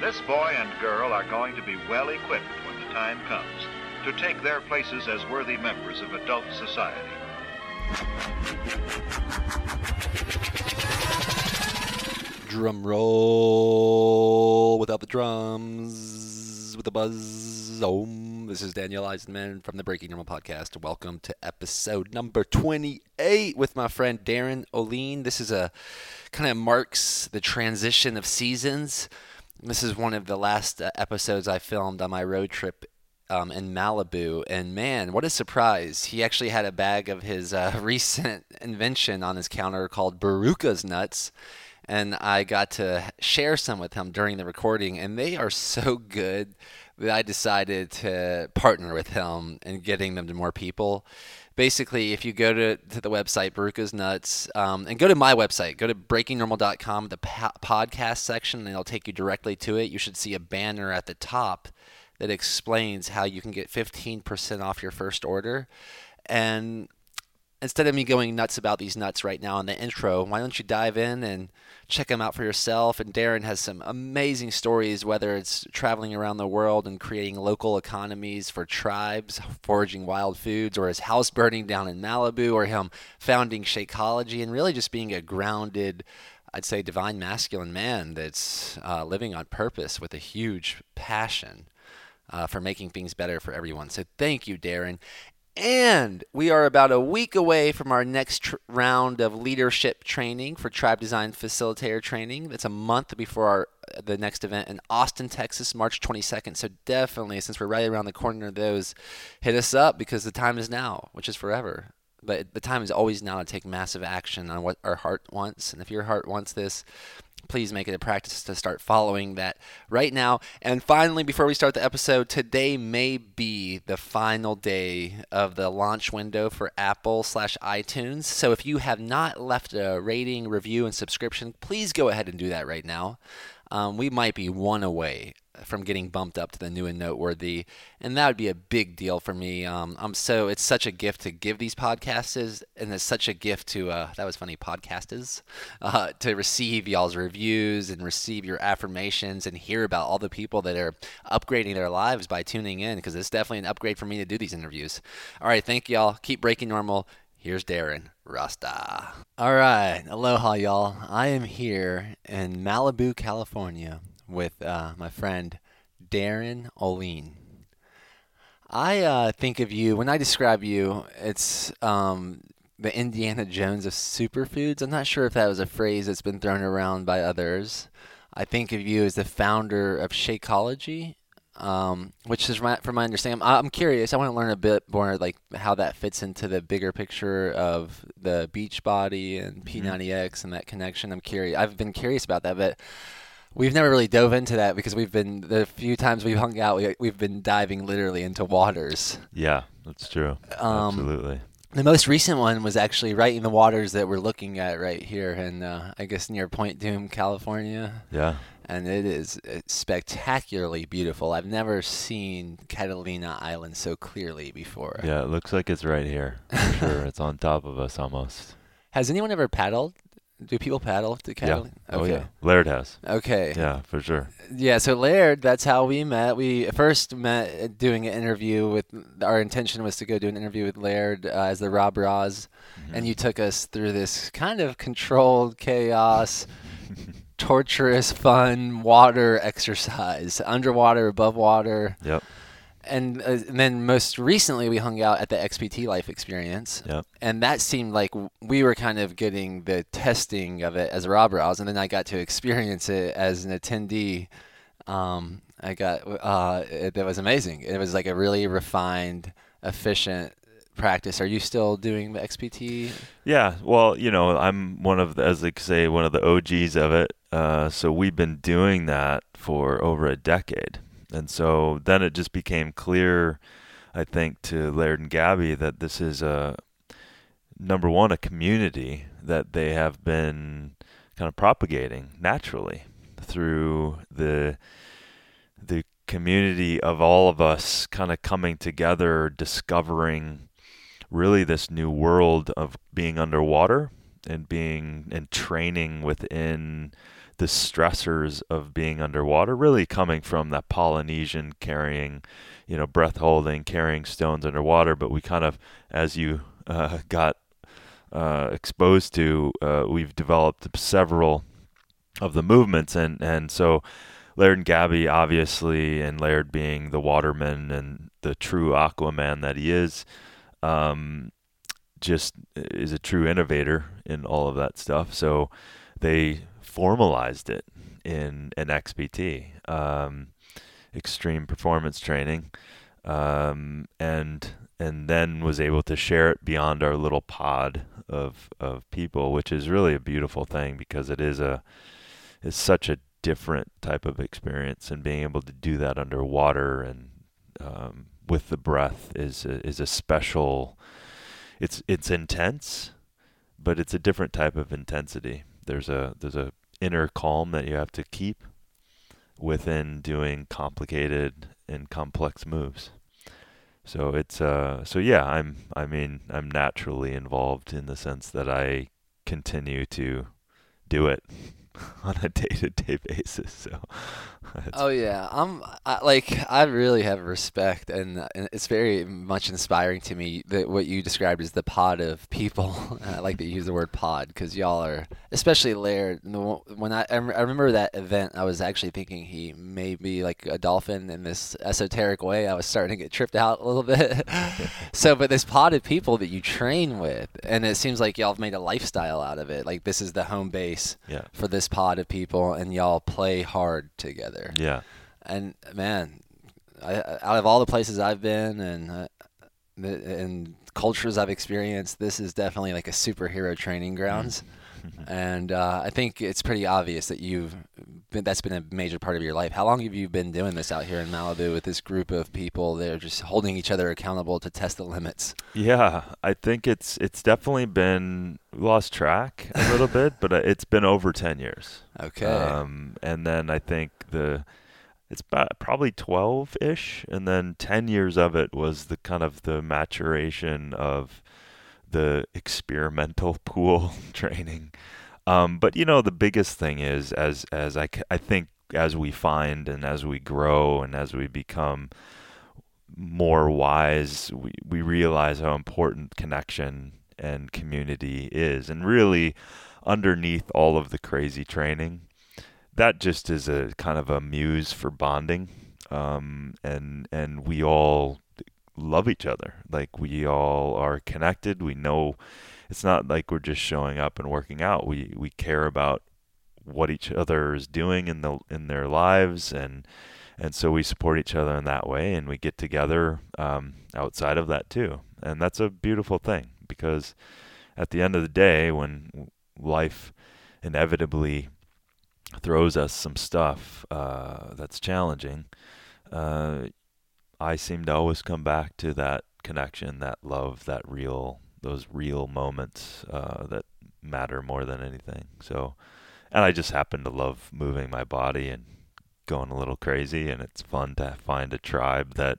This boy and girl are going to be well equipped when the time comes to take their places as worthy members of adult society. Drum roll without the drums, with the buzz. Om. This is Daniel Eisenman from the Breaking Normal podcast. Welcome to episode number 28 with my friend Darin Olien. This is a kind of marks the transition of seasons. This is one of the last uh, episodes I filmed on my road trip um, in Malibu. And man, what a surprise! He actually had a bag of his uh, recent invention on his counter called Barukas nuts. And I got to share some with him during the recording, and they are so good that I decided to partner with him in getting them to more people. Basically, if you go to, to the website Barukas Nuts um, and go to my website, go to breakingnormal.com, the po- podcast section, and it'll take you directly to it. You should see a banner at the top that explains how you can get 15% off your first order. And instead of me going nuts about these nuts right now in the intro, why don't you dive in and check them out for yourself? And Darin has some amazing stories, whether it's traveling around the world and creating local economies for tribes, foraging wild foods, or his house burning down in Malibu, or him founding Shakeology, and really just being a grounded. I'd say divine masculine man that's uh, living on purpose with a huge passion uh, for making things better for everyone. So thank you, Darin. And we are about a week away from our next tr- round of leadership training for Tribe Design Facilitator Training. That's a month before our uh, the next event in Austin, Texas, March 22nd. So definitely, since we're right around the corner of those, hit us up because the time is now, which is forever. But the time is always now to take massive action on what our heart wants. And if your heart wants this, please make it a practice to start following that right now. And finally, before we start the episode, today may be the final day of the launch window for Apple slash iTunes. So if you have not left a rating, review, and subscription, please go ahead and do that right now. Um, we might be one away from getting bumped up to the new and noteworthy, and that would be a big deal for me. Um, I'm so it's such a gift to give these podcasts, and it's such a gift to uh, that was funny podcasters uh, to receive y'all's reviews and receive your affirmations and hear about all the people that are upgrading their lives by tuning in because it's definitely an upgrade for me to do these interviews. All right, thank y'all. Keep breaking normal. Here's Darin Rasta. All right, aloha, y'all. I am here in Malibu, California, with uh, my friend Darin Olien. I uh, think of you when I describe you. It's um, the Indiana Jones of superfoods. I'm not sure if that was a phrase that's been thrown around by others. I think of you as the founder of Shakeology, um, which is my, from my understanding. I'm curious. I want to learn a bit more, like how that fits into the bigger picture of the Beachbody and P90X and that connection. I'm curious. I've been curious about that, but we've never really dove into that because we've been the few times we've hung out, we, we've been diving literally into waters. Yeah, that's true. Um, Absolutely. The most recent one was actually right in the waters that we're looking at right here, in uh, I guess near Point Dume, California. Yeah. And it is spectacularly beautiful. I've never seen Catalina Island so clearly before. Yeah, it looks like it's right here. Sure. It's on top of us almost. Has anyone ever paddled? Do people paddle to Catalina? Yeah. Oh yeah. Laird has. Okay. Yeah, for sure. Yeah, so Laird, that's how we met. We first met doing an interview with. Our intention was to go do an interview with Laird uh, as the Rob Roz, Mm-hmm. and you took us through this kind of controlled chaos, torturous, fun water exercise, underwater, above water, Yep. and, uh, and then most recently we hung out at the XPT Life Experience, Yep. and that seemed like we were kind of getting the testing of it as Rob Rouse, and then I got to experience it as an attendee. Um, I got uh, it, that was amazing. It was like a really refined, efficient practice. Are you still doing the XPT? Yeah, well, you know, I'm one of the, as they say, one of the OGs of it. Uh, so we've been doing that for over a decade, and so then it just became clear, I think, to Laird and Gabby that this is a number one a community that they have been kind of propagating naturally through the the community of all of us kind of coming together, discovering really this new world of being underwater and being and training within the stressors of being underwater really coming from that Polynesian carrying, you know, breath holding, carrying stones underwater. But we kind of, as you uh, got uh, exposed to, uh, we've developed several of the movements, and and so Laird and Gabby, obviously, and Laird being the waterman and the true Aquaman that he is, um, just is a true innovator in all of that stuff. So they formalized it in an XPT, um, extreme performance training, um, and and then was able to share it beyond our little pod of of people, which is really a beautiful thing because it is a is such a different type of experience, and being able to do that underwater and um, with the breath is a, is a special. It's it's intense, but it's a different type of intensity. There's a there's a inner calm that you have to keep within doing complicated and complex moves. So it's uh so yeah, I'm I mean, I'm naturally involved in the sense that I continue to do it on a day-to-day basis. So Oh yeah, I'm I, like I really have respect, and, and, it's very much inspiring to me that what you described as the pod of people. I like that you use the word pod because y'all are, especially Laird. When I I remember that event, I was actually thinking he may be like a dolphin in this esoteric way. I was starting to get tripped out a little bit. so, but this pod of people that you train with, and it seems like y'all have made a lifestyle out of it. Like this is the home base yeah. for this pod of people, and y'all play hard together together. Yeah. And man, I, out of all the places I've been and uh, and cultures I've experienced, this is definitely like a superhero training grounds. Mm-hmm. and uh, I think it's pretty obvious that you've been, that's been a major part of your life. How long have you been doing this out here in Malibu with this group of people? They're just holding each other accountable to test the limits. Yeah, I think it's it's definitely been lost track a little bit, but uh, it's been over ten years. Okay. Um, and then I think the it's about probably 12 ish and then 10 years of it was the kind of the maturation of the experimental pool training. Um, but you know the biggest thing is as as I, I think as we find and as we grow and as we become more wise we, we realize how important connection and community is. And really underneath all of the crazy training that just is a kind of a muse for bonding, um, and and we all love each other. Like we all are connected. We know it's not like we're just showing up and working out. We we care about what each other is doing in the in their lives and and so we support each other in that way and we get together um, outside of that too and that's a beautiful thing because at the end of the day when life inevitably throws us some stuff uh, that's challenging, uh, I seem to always come back to that connection, that love, that real, those real moments uh, that matter more than anything. So, and I just happen to love moving my body and going a little crazy, and it's fun to find a tribe that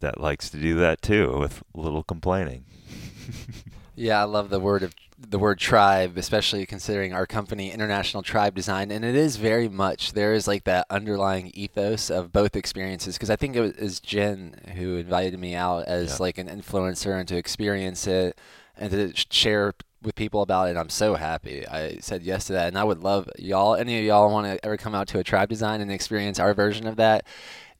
that likes to do that too, with little complaining. yeah, I love the word of the word tribe, especially considering our company, International Tribe Design, and it is very much there is like that underlying ethos of both experiences. Because I think it was Jen who invited me out as yeah. like an influencer and to experience it and to share with people about it. I'm so happy I said yes to that, and I would love y'all. Any of y'all want to ever come out to a Tribe Design and experience our version of that?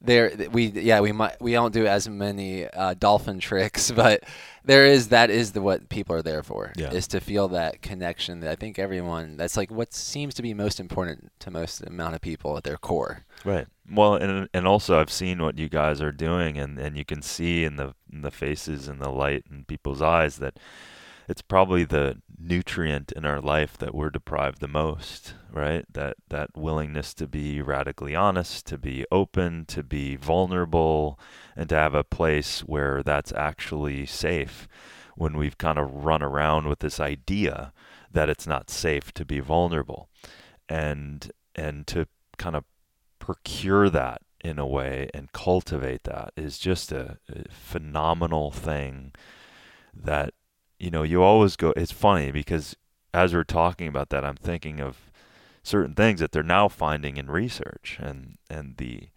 There we yeah we might we don't do as many uh, dolphin tricks but there is that is the what people are there for yeah. is to feel that connection that i think everyone that's like what seems to be most important to most amount of people at their core right well and and also i've seen what you guys are doing and and you can see in the in the faces and the light in people's eyes that it's probably the nutrient in our life that we're deprived the most, right? That that willingness to be radically honest, to be open, to be vulnerable, and to have a place where that's actually safe. When we've kind of run around with this idea that it's not safe to be vulnerable, and and to kind of procure that in a way and cultivate that is just a, a phenomenal thing that you know, you always go. It's funny because as we're talking about that, I'm thinking of certain things that they're now finding in research and and the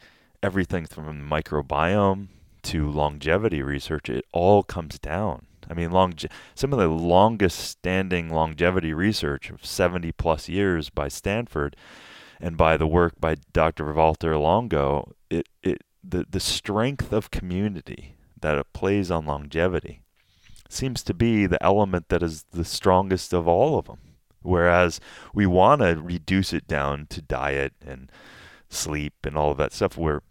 everything from the microbiome to longevity research it all comes down i mean longe- some of the longest standing longevity research of 70 plus years by stanford and by the work by dr walter longo it, it the, the strength of community that it plays on longevity seems to be the element that is the strongest of all of them Whereas we want to reduce it down to diet and sleep and all of that stuff, where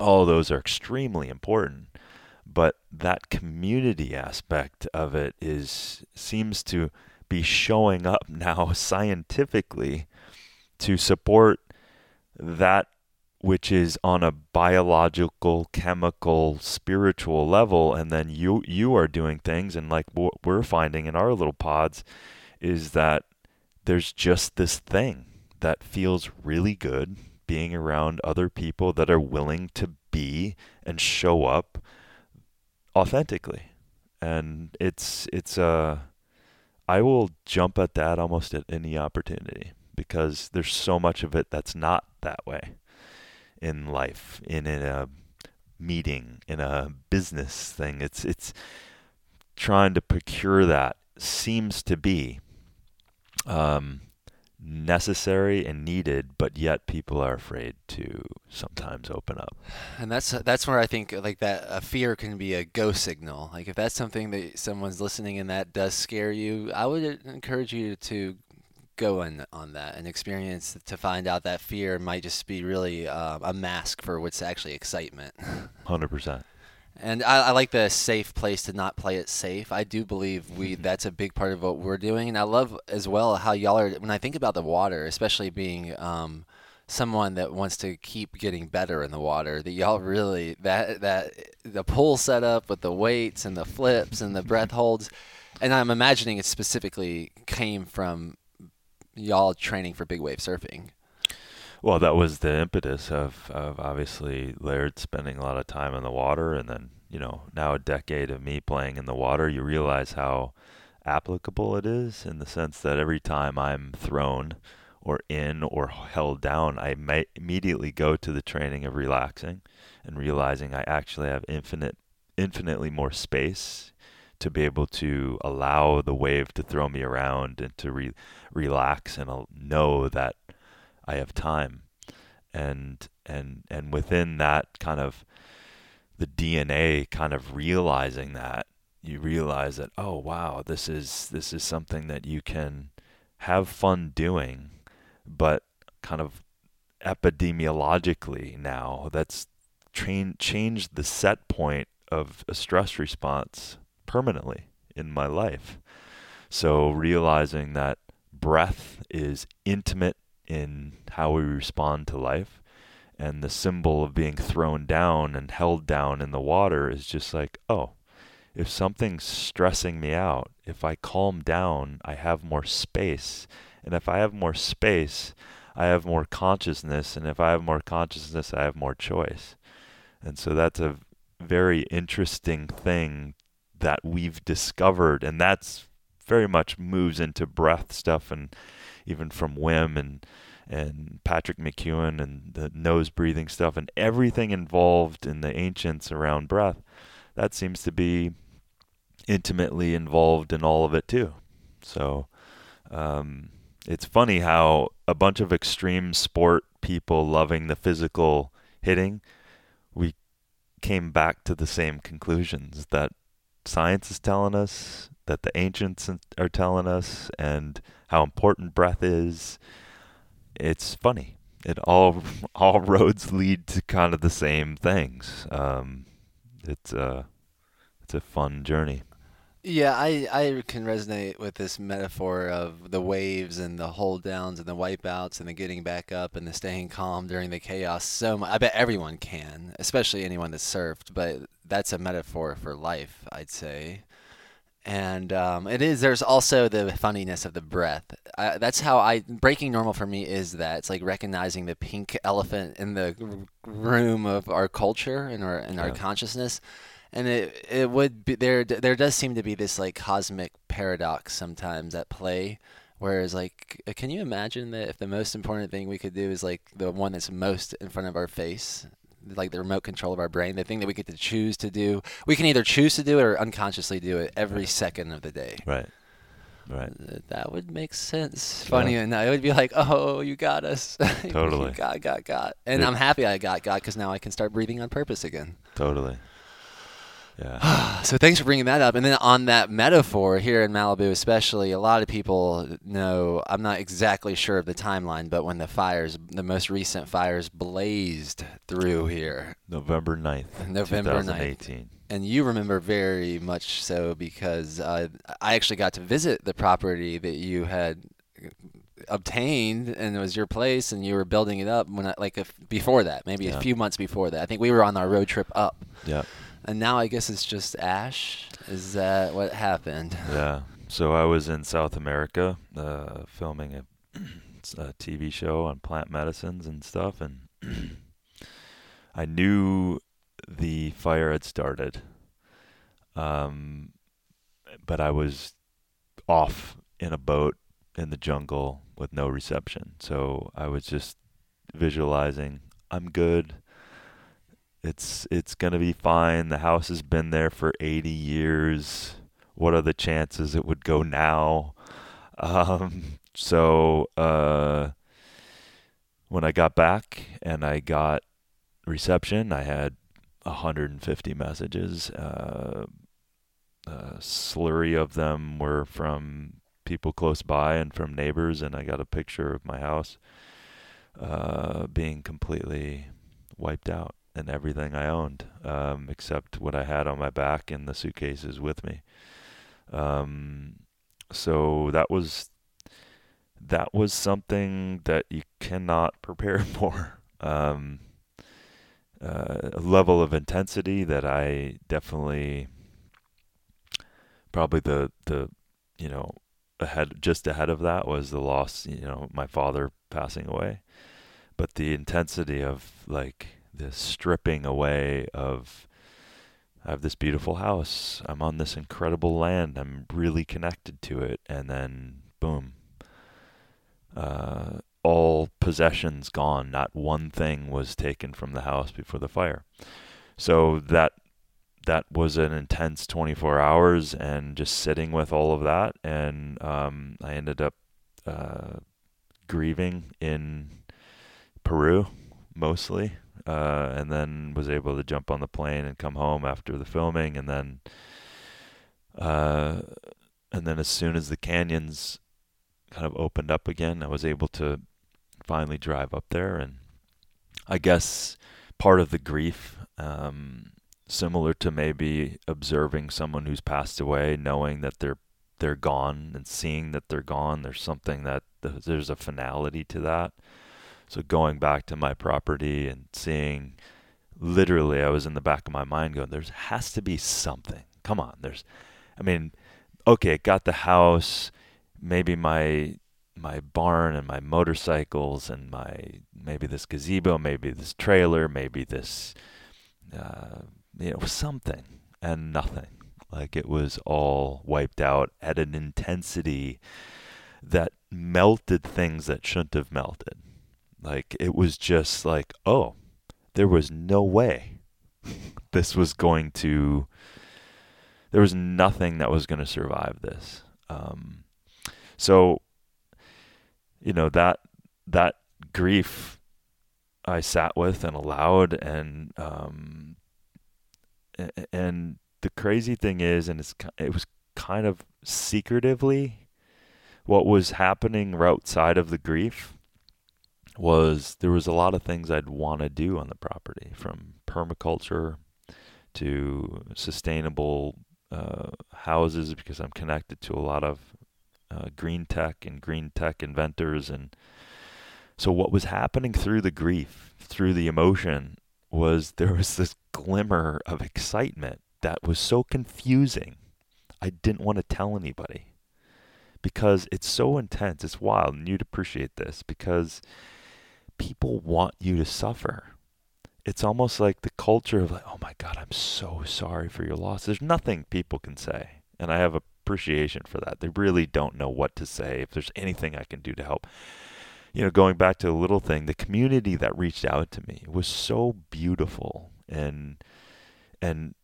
all those are extremely important. But that community aspect of it is seems to be showing up now scientifically to support that which is on a biological, chemical, spiritual level, and then you you are doing things, and like what we're finding in our little pods, is that there's just this thing that feels really good being around other people that are willing to be and show up authentically. And it's it's uh I will jump at that almost at any opportunity because there's so much of it that's not that way in life, in, in a meeting, in a business thing. It's it's trying to procure that seems to be um, necessary and needed, but yet people are afraid to sometimes open up. And that's that's where I think like that a fear can be a go signal. Like if that's something that someone's listening and that does scare you, I would encourage you to go in on that and experience to find out that fear might just be really uh, a mask for what's actually excitement. Hundred percent. And I, I, like the safe place to not play it safe. I do believe we Mm-hmm. that's a big part of what we're doing, and I love as well how y'all are. When I think about the water, especially being um, someone that wants to keep getting better in the water, that y'all really that that the pool setup with the weights and the flips and the breath holds, and I'm imagining it specifically came from y'all training for big wave surfing. Well, that was the impetus of, of obviously Laird spending a lot of time in the water, and then you know now a decade of me playing in the water. You realize how applicable it is in the sense that every time I'm thrown or in or held down, I may immediately go to the training of relaxing and realizing I actually have infinite, infinitely more space to be able to allow the wave to throw me around and to re- relax and I'll know that I have time, and and and within that kind of the DNA, kind of realizing that you realize that oh wow, this is this is something that you can have fun doing, but kind of epidemiologically now that's train changed the set point of a stress response permanently in my life. So realizing that breath is intimate in how we respond to life. And the symbol of being thrown down and held down in the water is just like, oh, if something's stressing me out, if I calm down, I have more space. And if I have more space, I have more consciousness. And if I have more consciousness, I have more choice. And so that's a very interesting thing that we've discovered. And that's very much moves into breath stuff and even from Wim and and Patrick McKeown and the nose breathing stuff and everything involved in the ancients around breath, that seems to be intimately involved in all of it too. So um, it's funny how a bunch of extreme sport people loving the physical hitting, we came back to the same conclusions that science is telling us, that the ancients are telling us, and how important breath is. It's funny. It all all roads lead to kind of the same things. Um, it's a it's a fun journey. Yeah, I, I can resonate with this metaphor of the waves and the hold downs and the wipeouts and the getting back up and the staying calm during the chaos so much. I bet everyone can, especially anyone that's surfed, but that's a metaphor for life, I'd say. And um, it is. There's also the funniness of the breath. I, that's how I breaking normal for me is that it's like recognizing the pink elephant in the room of our culture and our in our consciousness and it it would be there there does seem to be this like cosmic paradox sometimes at play Whereas, like, can you imagine that if the most important thing we could do is like the one that's most in front of our face, like the remote control of our brain, the thing that we get to choose to do, we can either choose to do it or unconsciously do it every second of the day. Right. Right. That would make sense. Funny enough, it would be like, "Oh, you got us." Totally. Got, got, got. And Yeah. I'm happy I got, got, because now I can start breathing on purpose again. Totally. Yeah. So thanks for bringing that up. And then on that metaphor here in Malibu, especially, a lot of people know. I'm not exactly sure of the timeline, but when the fires, the most recent fires, blazed through here, November 9th, November 9th. 2018. and you remember very much so because uh, I actually got to visit the property that you had obtained, and it was your place, and you were building it up when I, like a, before that, maybe Yeah. a few months before that. I think we were on our road trip up. Yeah. And now I guess it's just ash. Is that what happened? Yeah. So I was in South America uh, filming a, a TV show on plant medicines and stuff, and I knew the fire had started, um, but I was off in a boat in the jungle with no reception. So I was just visualizing, I'm good. It's it's gonna be fine. The house has been there for 80 years. What are the chances it would go now? Um, so uh, when I got back and I got reception, I had 150 messages. Uh, a slurry of them were from people close by and from neighbors, and I got a picture of my house uh, being completely wiped out and everything I owned, um, except what I had on my back and the suitcases with me. Um, so that was that was something that you cannot prepare for. Um, uh, a level of intensity that I definitely probably the the you know ahead just ahead of that was the loss you know my father passing away but the intensity of like the stripping away of I have this beautiful house. I'm on this incredible land. I'm really connected to it. And then boom. Uh, all possessions gone. Not one thing was taken from the house before the fire. So that that was an intense 24 hours and just sitting with all of that. And um, i ended up uh, grieving in peru mostly uh, and then was able to jump on the plane and come home after the filming and then uh, and then as soon as the canyons kind of opened up again i was able to finally drive up there and i guess part of the grief um, similar to maybe observing someone who's passed away, knowing that they're they're gone and seeing that they're gone. There's something that there's a finality to that. So going back to my property and seeing, literally, I was in the back of my mind going, "There has to be something. Come on, there's, I mean, okay, got the house, maybe my my barn and my motorcycles and my maybe this gazebo, maybe this trailer, maybe this." Uh, you know, something and nothing. Like it was all wiped out at an intensity that melted things that shouldn't have melted. Like it was just like, oh, there was no way this was going to, there was nothing that was going to survive this. Um, so, you know, that, that grief I sat with and allowed and, um, and the crazy thing is, and it's it was kind of secretively, what was happening outside of the grief was there was a lot of things I'd want to do on the property, from permaculture to sustainable uh, houses, because I'm connected to a lot of uh, green tech and green tech inventors, and so what was happening through the grief, through the emotion, was there was this glimmer of excitement that was so confusing. I didn't want to tell anybody because it's so intense. It's wild, and you'd appreciate this because people want you to suffer. It's almost like the culture of like, oh my God, I'm so sorry for your loss. There's nothing people can say. And I have appreciation for that. They really don't know what to say. If there's anything I can do to help, you know, going back to the little thing, the community that reached out to me was so beautiful and and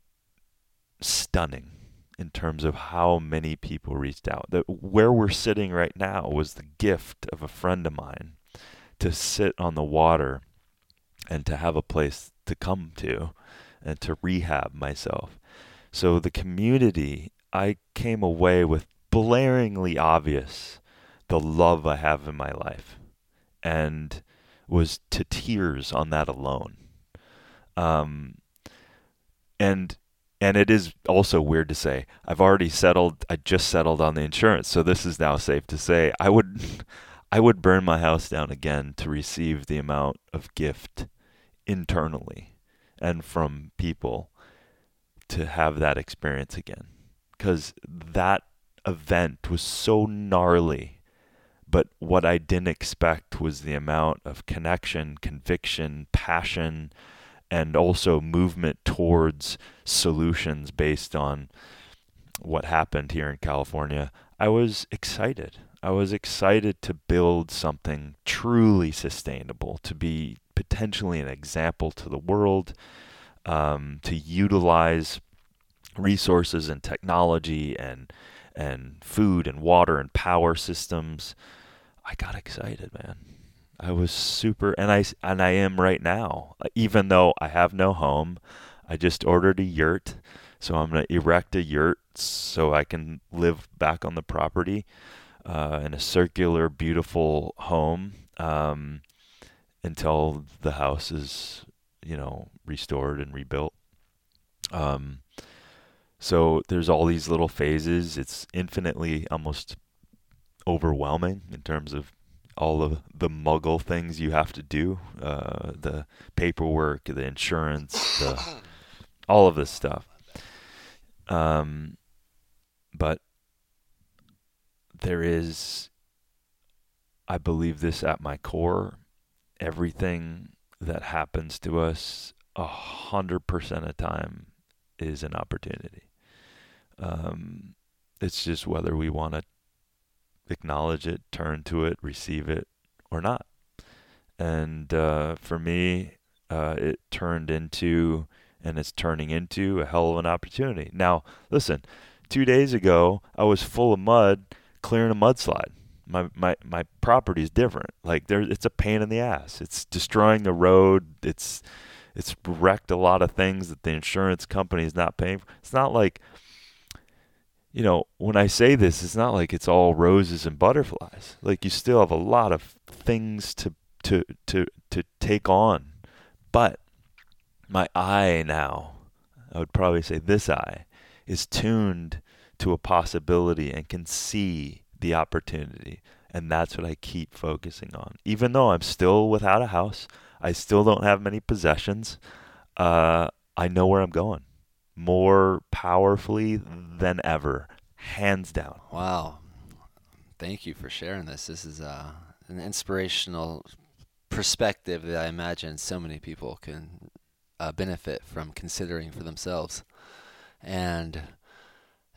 stunning in terms of how many people reached out. That where we're sitting right now was the gift of a friend of mine to sit on the water and to have a place to come to and to rehab myself. So the community, I came away with blaringly obvious the love I have in my life and was to tears on that alone. Um, and and it is also weird to say I've already settled I just settled on the insurance so this is now safe to say I would I would burn my house down again to receive the amount of gift internally and from people to have that experience again cuz that event was so gnarly but what I didn't expect was the amount of connection, conviction, passion, and also movement towards solutions based on what happened here in California, I was excited. I was excited to build something truly sustainable, to be potentially an example to the world, um, to utilize resources and technology and and food and water and power systems. I got excited, man. I was super, and I and I am right now. Even though I have no home, I just ordered a yurt, so I'm gonna erect a yurt so I can live back on the property uh, in a circular, beautiful home um, until the house is, you know, restored and rebuilt. Um, so there's all these little phases. It's infinitely almost overwhelming in terms of all of the muggle things you have to do, uh, the paperwork, the insurance, the, all of this stuff. Um, but there is, I believe this at my core, everything that happens to us a hundred percent of time is an opportunity. Um, it's just whether we want to acknowledge it, turn to it, receive it, or not. And uh, for me, uh, it turned into and it's turning into a hell of an opportunity. Now, listen, two days ago, I was full of mud clearing a mudslide. My, my, my property is different. Like there, it's a pain in the ass. It's destroying the road. It's, it's wrecked a lot of things that the insurance company is not paying for. It's not like you know, when I say this, it's not like it's all roses and butterflies. Like you still have a lot of things to to to to take on. But my eye now, I would probably say this eye is tuned to a possibility and can see the opportunity. And that's what I keep focusing on. Even though I'm still without a house, I still don't have many possessions. Uh, I know where I'm going more powerfully than ever, hands down. Wow. Thank you for sharing this. This is uh, an inspirational perspective that I imagine so many people can uh, benefit from considering for themselves. And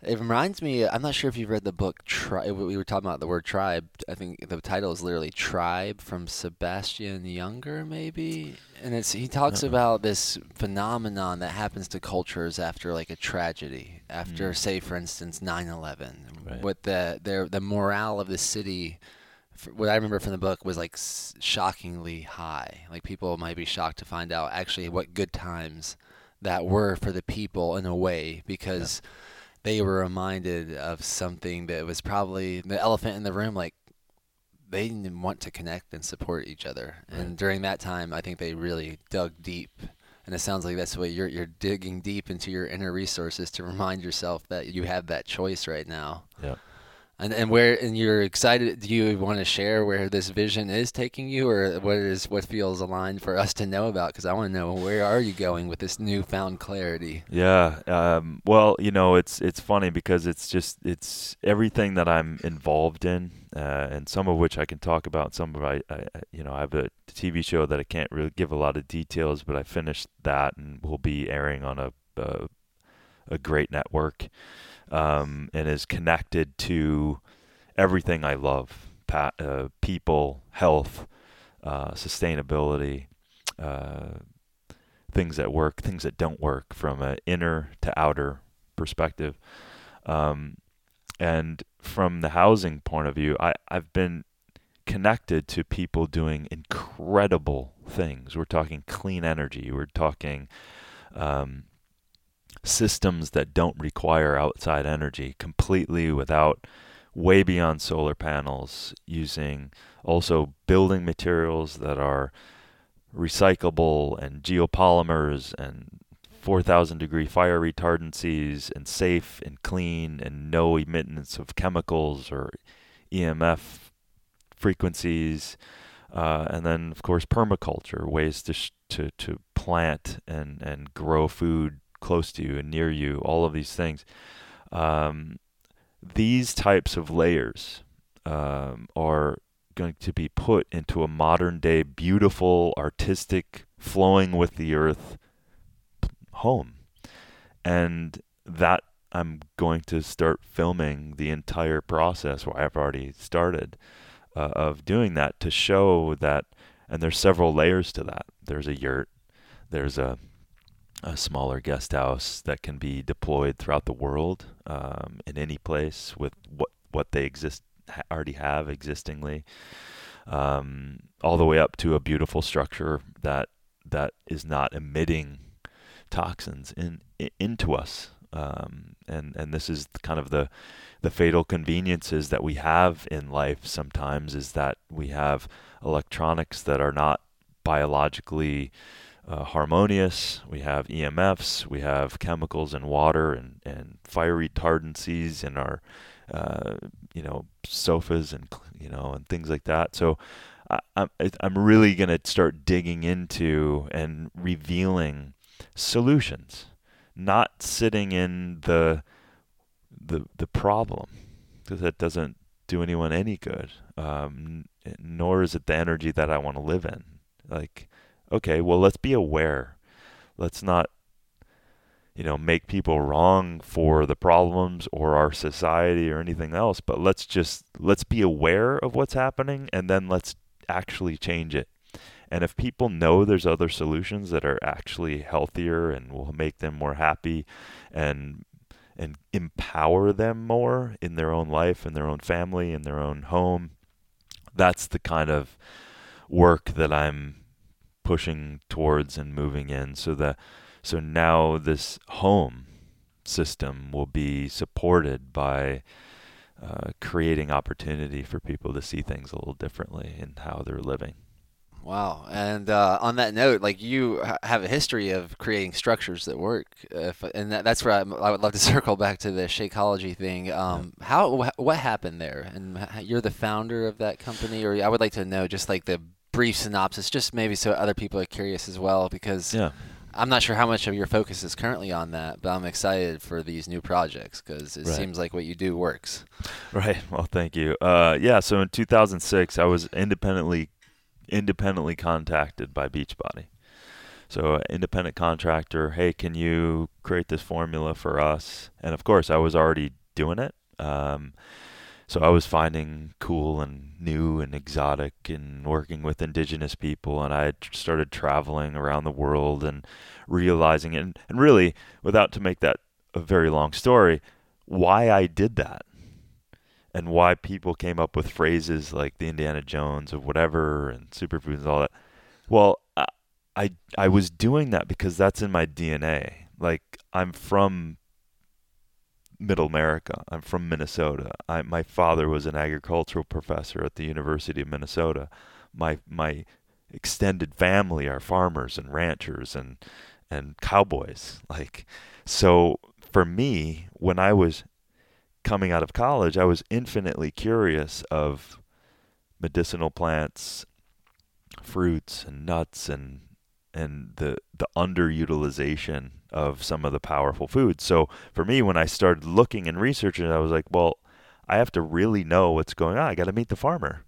it reminds me. I'm not sure if you've read the book. Tri- we were talking about the word tribe. I think the title is literally "Tribe" from Sebastian Junger, maybe. And it's he talks uh about this phenomenon that happens to cultures after like a tragedy, after mm. say, for instance, 9/11. Right. What the their the morale of the city. What I remember from the book was like shockingly high. Like people might be shocked to find out actually what good times that were for the people in a way because. Yeah they were reminded of something that was probably the elephant in the room. Like they didn't want to connect and support each other. Right. And during that time, I think they really dug deep. And it sounds like that's what you're you're digging deep into your inner resources to remind yourself that you have that choice right now. And and where and you're excited. Do you want to share where this vision is taking you, or what is what feels aligned for us to know about? Because I want to know where are you going with this newfound clarity. Yeah. Um, well, you know, it's it's funny because it's just it's everything that I'm involved in, uh, and some of which I can talk about. Some of I, I, you know, I have a TV show that I can't really give a lot of details, but I finished that and will be airing on a a, a great network. Um, and is connected to everything I love: pa- uh, people, health, uh, sustainability, uh, things that work, things that don't work, from an inner to outer perspective. Um, and from the housing point of view, I, I've been connected to people doing incredible things. We're talking clean energy. We're talking um, systems that don't require outside energy completely without way beyond solar panels, using also building materials that are recyclable and geopolymers and 4,000 degree fire retardancies and safe and clean and no emittance of chemicals or EMF frequencies. Uh, and then, of course, permaculture, ways to, sh- to, to plant and, and grow food close to you and near you, all of these things. Um, these types of layers um, are going to be put into a modern day, beautiful, artistic, flowing with the earth home. And that I'm going to start filming the entire process, where I've already started, uh, of doing that to show that. And there's several layers to that. There's a yurt, there's a a smaller guest house that can be deployed throughout the world um, in any place with what what they exist already have existingly, um, all the way up to a beautiful structure that that is not emitting toxins in, in into us. Um, and and this is kind of the the fatal conveniences that we have in life sometimes is that we have electronics that are not biologically uh, harmonious. We have EMFs. We have chemicals in water and, and fire retardancies in our, uh, you know, sofas and you know and things like that. So I, I'm I'm really gonna start digging into and revealing solutions, not sitting in the the the problem because that doesn't do anyone any good. Um, nor is it the energy that I want to live in. Like okay, well, let's be aware. Let's not, you know, make people wrong for the problems or our society or anything else, but let's just, let's be aware of what's happening and then let's actually change it. And if people know there's other solutions that are actually healthier and will make them more happy and and empower them more in their own life, in their own family, in their own home, that's the kind of work that I'm pushing towards and moving in so that so now this home system will be supported by uh, creating opportunity for people to see things a little differently in how they're living. Wow. And uh, on that note, like you have a history of creating structures that work, if, and that, that's where I, I, would love to circle back to the Shakeology thing. Um, yeah. How what happened there? And you're the founder of that company, or I would like to know just like the brief synopsis, just maybe so other people are curious as well, because yeah. I'm not sure how much of your focus is currently on that, but I'm excited for these new projects because it right. seems like what you do works. Right. Well, thank you. Uh, yeah. So in 2006, I was independently independently contacted by Beachbody. So independent contractor, hey, can you create this formula for us? And of course, I was already doing it. Um, so I was finding cool and new and exotic and working with indigenous people. And I started traveling around the world and realizing it. And, and really, without to make that a very long story, why I did that and why people came up with phrases like the Indiana Jones of whatever and superfoods and all that. Well, I, I was doing that because that's in my DNA. Like I'm from middle America. I'm from Minnesota. I, my father was an agricultural professor at the University of Minnesota. My my extended family are farmers and ranchers and and cowboys. Like so for me, when I was coming out of college, I was infinitely curious of medicinal plants, fruits and nuts and and the the underutilization of some of the powerful foods. So for me, when I started looking and researching, I was like, well, I have to really know what's going on. I got to meet the farmer.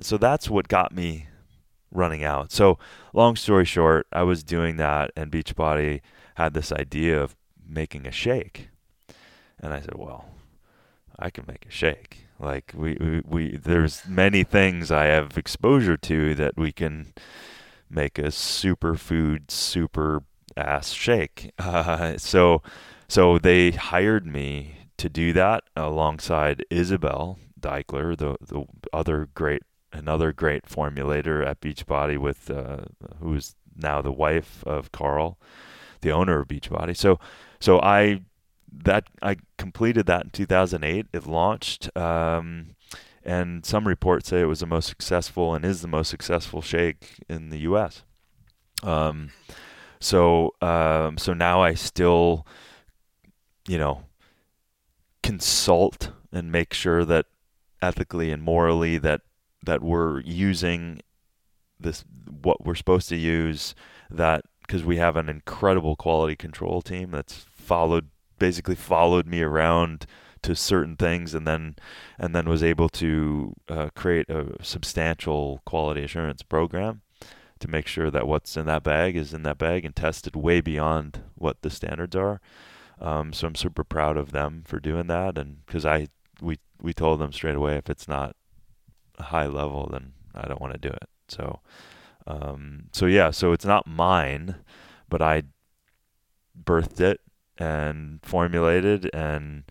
So that's what got me running out. So long story short, I was doing that, and Beachbody had this idea of making a shake. And I said, well, I can make a shake. Like we, we, we there's many things I have exposure to that we can make a superfood super ass shake. Uh, so so they hired me to do that alongside Isabel Daikeler, the the other great another great formulator at Beachbody with uh, who's now the wife of Carl, the owner of Beachbody. So so I that I completed that in 2008. It launched, um, and some reports say it was the most successful and is the most successful shake in the U.S. Um, so um, so now I still, you know, consult and make sure that ethically and morally that that we're using this what we're supposed to use that because we have an incredible quality control team that's followed basically followed me around to certain things and then and then was able to uh, create a substantial quality assurance program to make sure that what's in that bag is in that bag and tested way beyond what the standards are. Um, so I'm super proud of them for doing that, and because I we we told them straight away if it's not high level, then I don't want to do it. So um, so yeah, so it's not mine, but I birthed it and formulated and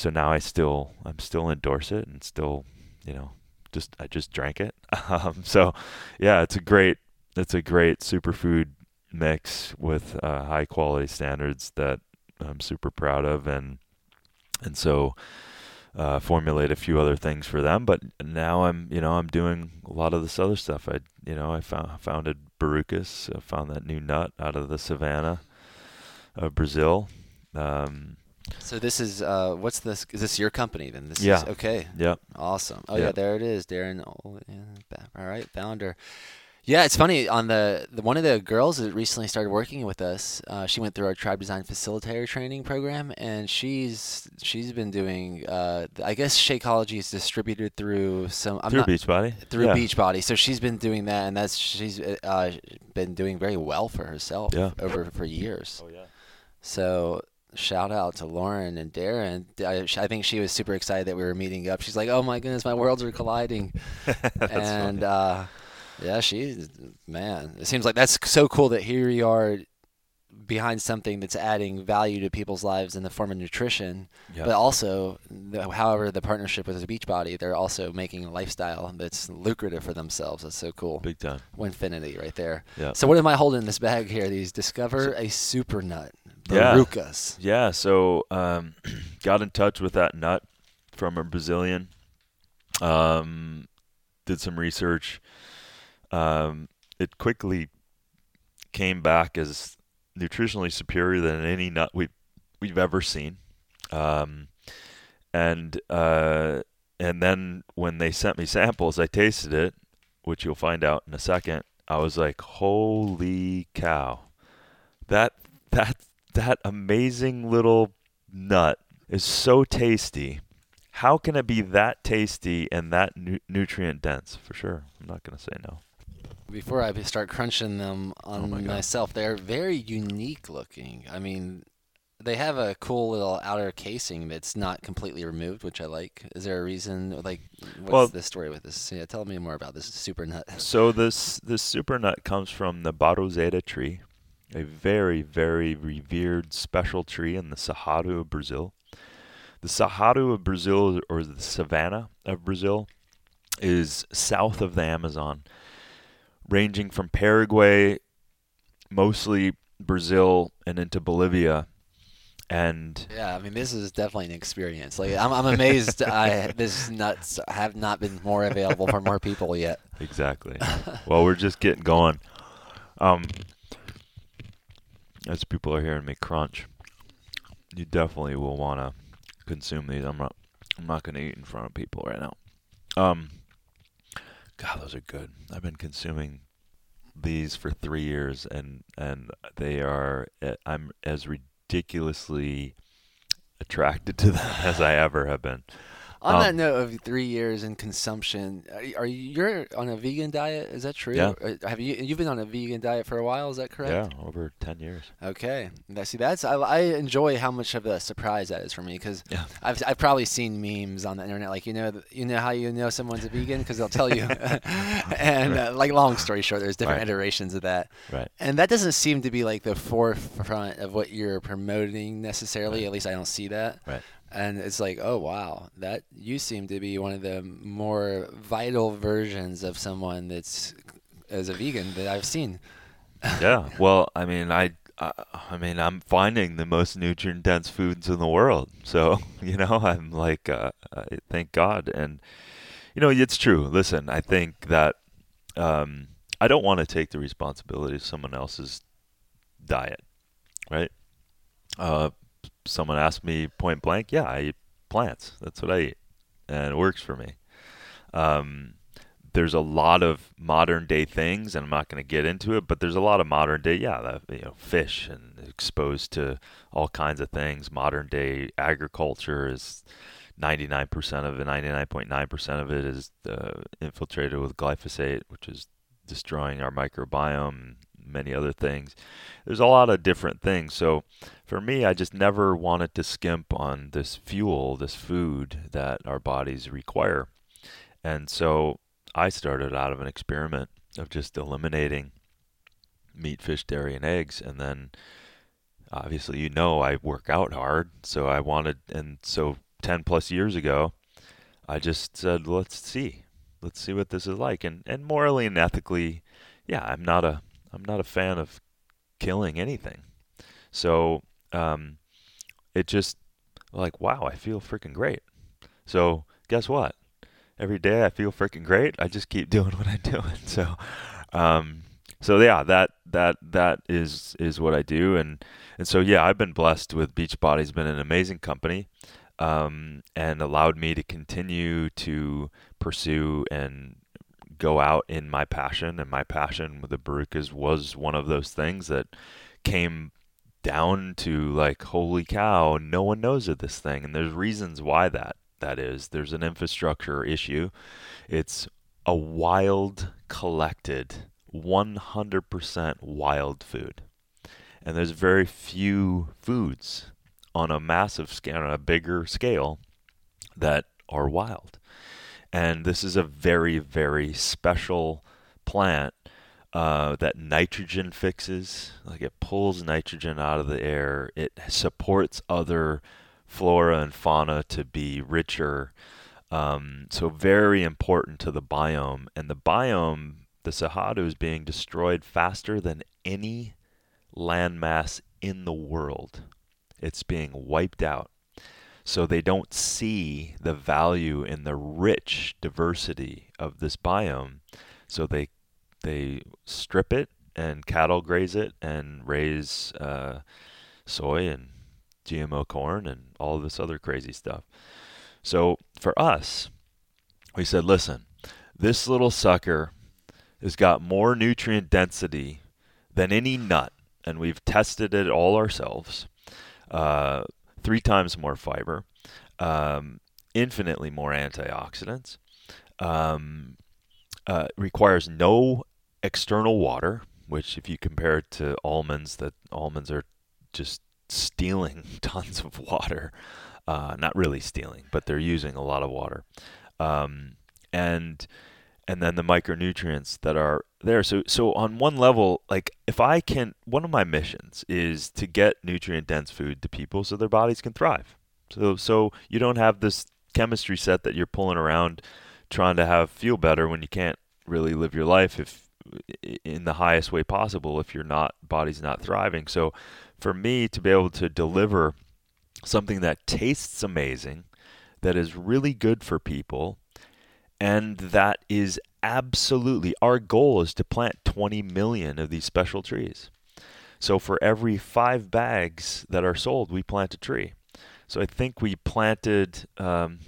so now I still I'm still endorse it and still you know just I just drank it. Um, so yeah it's a great it's a great superfood mix with uh, high quality standards that I'm super proud of. And and so uh, formulate a few other things for them. But now I'm you know I'm doing a lot of this other stuff. I you know I found founded Barukas I found that new nut out of the savannah of Brazil. Um, so this is uh, what's this? Is this your company then? This yeah. Is, okay. Yeah. Awesome. Oh yeah, there it is, Darin. Oh, yeah, all right, founder. Yeah, it's funny. On the, the one of the girls that recently started working with us, uh, she went through our tribe design facilitator training program, and she's she's been doing. Uh, I guess Shakeology is distributed through some I'm through not, Beachbody. Through yeah. Beachbody, so she's been doing that, and that's she's uh, been doing very well for herself yeah. over for years. Oh yeah. So shout out to Lauren and Darin. I, I, think she was super excited that we were meeting up. She's like, "Oh my goodness, my worlds are colliding," and uh, yeah, she, man, it seems like that's so cool that here you are behind something that's adding value to people's lives in the form of nutrition, yep. but also, however, the partnership with the Beachbody, they're also making a lifestyle that's lucrative for themselves. That's so cool. Big time. Infinity right there. Yeah. So what am I holding in this bag here? These Discover a Super Nut. Barukas. Yeah. yeah. So um, got in touch with that nut from a Brazilian. Um, did some research. Um, it quickly came back as nutritionally superior than any nut we we've ever seen. Um, and uh, and then when they sent me samples, I tasted it, which you'll find out in a second. I was like, "Holy cow! That that that amazing little nut is so tasty. How can it be that tasty and that nu- nutrient dense? For sure, I'm not gonna say no before I start crunching them oh on oh my myself, they're very unique looking. I mean, they have a cool little outer casing that's not completely removed, which I like. Is there a reason? Like, what's well, the story with this? Yeah, tell me more about this super nut. So this this super nut comes from the Bauroseta tree, a very very revered special tree in the Cerrado of Brazil. The Cerrado of Brazil, or the savanna of Brazil, is south of the Amazon ranging from Paraguay, mostly Brazil, and into Bolivia. And yeah, I mean, this is definitely an experience. Like, I'm, I'm amazed. I this nuts have not been more available for more people yet. Exactly. well, we're just getting going. Um, as people are hearing me crunch, you definitely will want to consume these. I'm not. I'm not going to eat in front of people right now. Um, God, those are good. I've been consuming these for three years, and and they are. Eh, I'm as ridiculously attracted to them as I ever have been. On Um, that note of three years in consumption, are you, are you you're on a vegan diet? Is that true? Yeah. Uh, Have you you've been on a vegan diet for a while? Is that correct? Yeah, over ten years. Okay. See, that's I, I enjoy how much of a surprise that is for me because Yeah. I've I've probably seen memes on the internet like you know you know how you know someone's a vegan because they'll tell you, and uh, like long story short, there's different Right. iterations of that, Right. and that doesn't seem to be like the forefront of what you're promoting necessarily. Right. At least I don't see that. Right. And it's like, oh wow, that you seem to be one of the more vital versions of someone that's as a vegan that I've seen. yeah. Well, I mean, I, I, I mean, I'm finding the most nutrient dense foods in the world. So, you know, I'm like, uh, thank God. And, you know, it's true. Listen, I think that um, I don't want to take the responsibility of someone else's diet, right? Uh, someone asked me point blank, yeah, I eat plants. That's what I eat. And it works for me. Um, there's a lot of modern day things, and I'm not going to get into it, but there's a lot of modern day, yeah, you know, fish and exposed to all kinds of things. Modern day agriculture is 99% of it, 99.9% of it is uh, infiltrated with glyphosate, which is destroying our microbiome, many other things. There's a lot of different things. So for me, I just never wanted to skimp on this fuel, this food that our bodies require. And so I started out of an experiment of just eliminating meat, fish, dairy, and eggs. And then obviously, you know, I work out hard. So I wanted, and so 10 plus years ago, I just said, let's see. Let's see what this is like. And, and morally and ethically, yeah, I'm not a, I'm not a fan of killing anything. So, um, it just like, wow, I feel freaking great. So guess what? Every day I feel freaking great. I just keep doing what I'm doing. So, um, so yeah, that that that is is what I do, and and so yeah, I've been blessed with Beachbody's been an amazing company, um, and allowed me to continue to pursue and go out in my passion, and my passion with the Barukas was one of those things that came down to like, holy cow, no one knows of this thing, and there's reasons why that that is. There's an infrastructure issue. It's a wild collected 100% wild food. And there's very few foods on a massive scale, on a bigger scale, that are wild. And this is a very, very special plant uh, that nitrogen fixes. Like it pulls nitrogen out of the air, it supports other flora and fauna to be richer. Um, so, very important to the biome. And the biome, the Cerrado, is being destroyed faster than any landmass in the world. It's being wiped out. So, they don't see the value in the rich diversity of this biome. So, they they strip it and cattle graze it and raise uh, soy and GMO corn and all this other crazy stuff. So for us, we said, listen, this little sucker has got more nutrient density than any nut, and we've tested it all ourselves. Uh, three times more fiber, um, infinitely more antioxidants. Um, uh, requires no external water, which, if you compare it to almonds, that almonds are just stealing tons of water. Uh, not really stealing, but they're using a lot of water. Um, and and then the micronutrients that are there. So so on one level, like if I can, one of my missions is to get nutrient dense food to people so their bodies can thrive. So so you don't have this chemistry set that you're pulling around trying to have feel better when you can't really live your life if in the highest way possible if your not body's not thriving. So for me to be able to deliver something that tastes amazing, that is really good for people, and that is absolutely our goal is to plant 20 million of these special trees. So for every five bags that are sold, we plant a tree. So I think we planted um,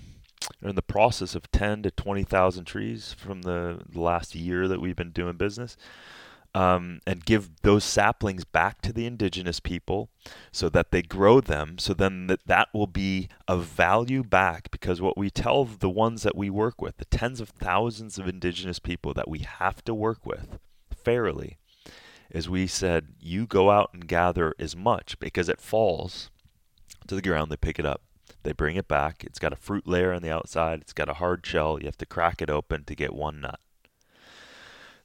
in the process of 10 to 20,000 trees from the last year that we've been doing business. Um, and give those saplings back to the indigenous people so that they grow them so then that, that will be of value back because what we tell the ones that we work with the tens of thousands of indigenous people that we have to work with fairly is we said you go out and gather as much because it falls to the ground they pick it up they bring it back. It's got a fruit layer on the outside it's got a hard shell you have to crack it open to get one nut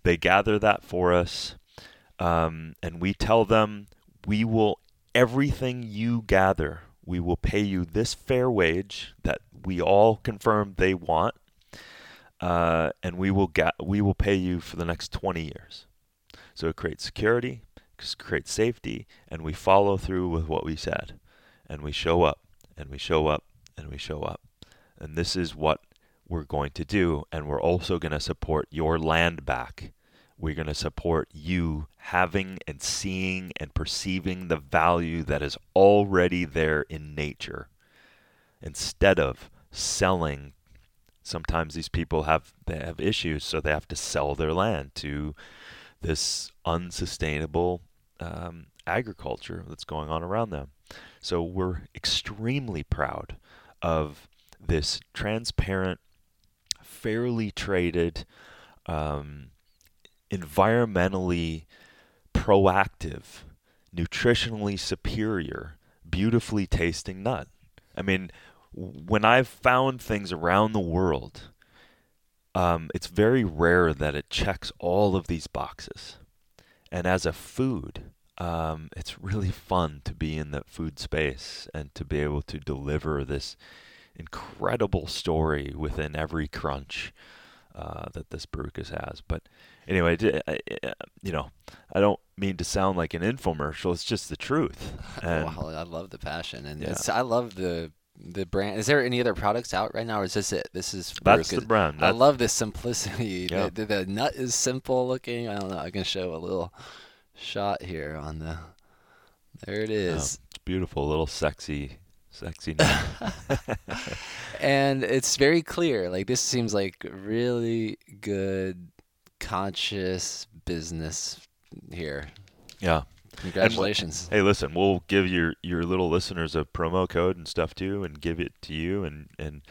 they gather that for us, um, and we tell them, we will, everything you gather, we will pay you this fair wage that we all confirm they want, uh, and we will get, we will pay you for the next 20 years. So it creates security, creates safety, and we follow through with what we said, and we show up, and we show up, and we show up, and this is what we're going to do, and we're also going to support your land back we're going to support you having and seeing and perceiving the value that is already there in nature. Instead of selling sometimes these people have they have issues so they have to sell their land to this unsustainable um, agriculture that's going on around them. So we're extremely proud of this transparent fairly traded um, environmentally proactive, nutritionally superior, beautifully tasting nut. I mean, when I've found things around the world, um, it's very rare that it checks all of these boxes. And as a food, um, it's really fun to be in that food space and to be able to deliver this incredible story within every crunch uh, that this Barukas has. But anyway, uh, uh, uh, you know, I don't mean to sound like an infomercial. It's just the truth. And well, I love the passion, and yeah. I love the the brand. Is there any other products out right now, or is this it? This is that's the brand. That's I love the simplicity. Yeah. The, the, the, nut is simple looking. I don't know. I can show a little shot here on the. There it is. it's beautiful, little sexy sexy nut. and it's very clear. Like this seems like really good, conscious business here. Yeah. Congratulations. And, hey, listen, we'll give your your little listeners a promo code and stuff too, and give it to you and and.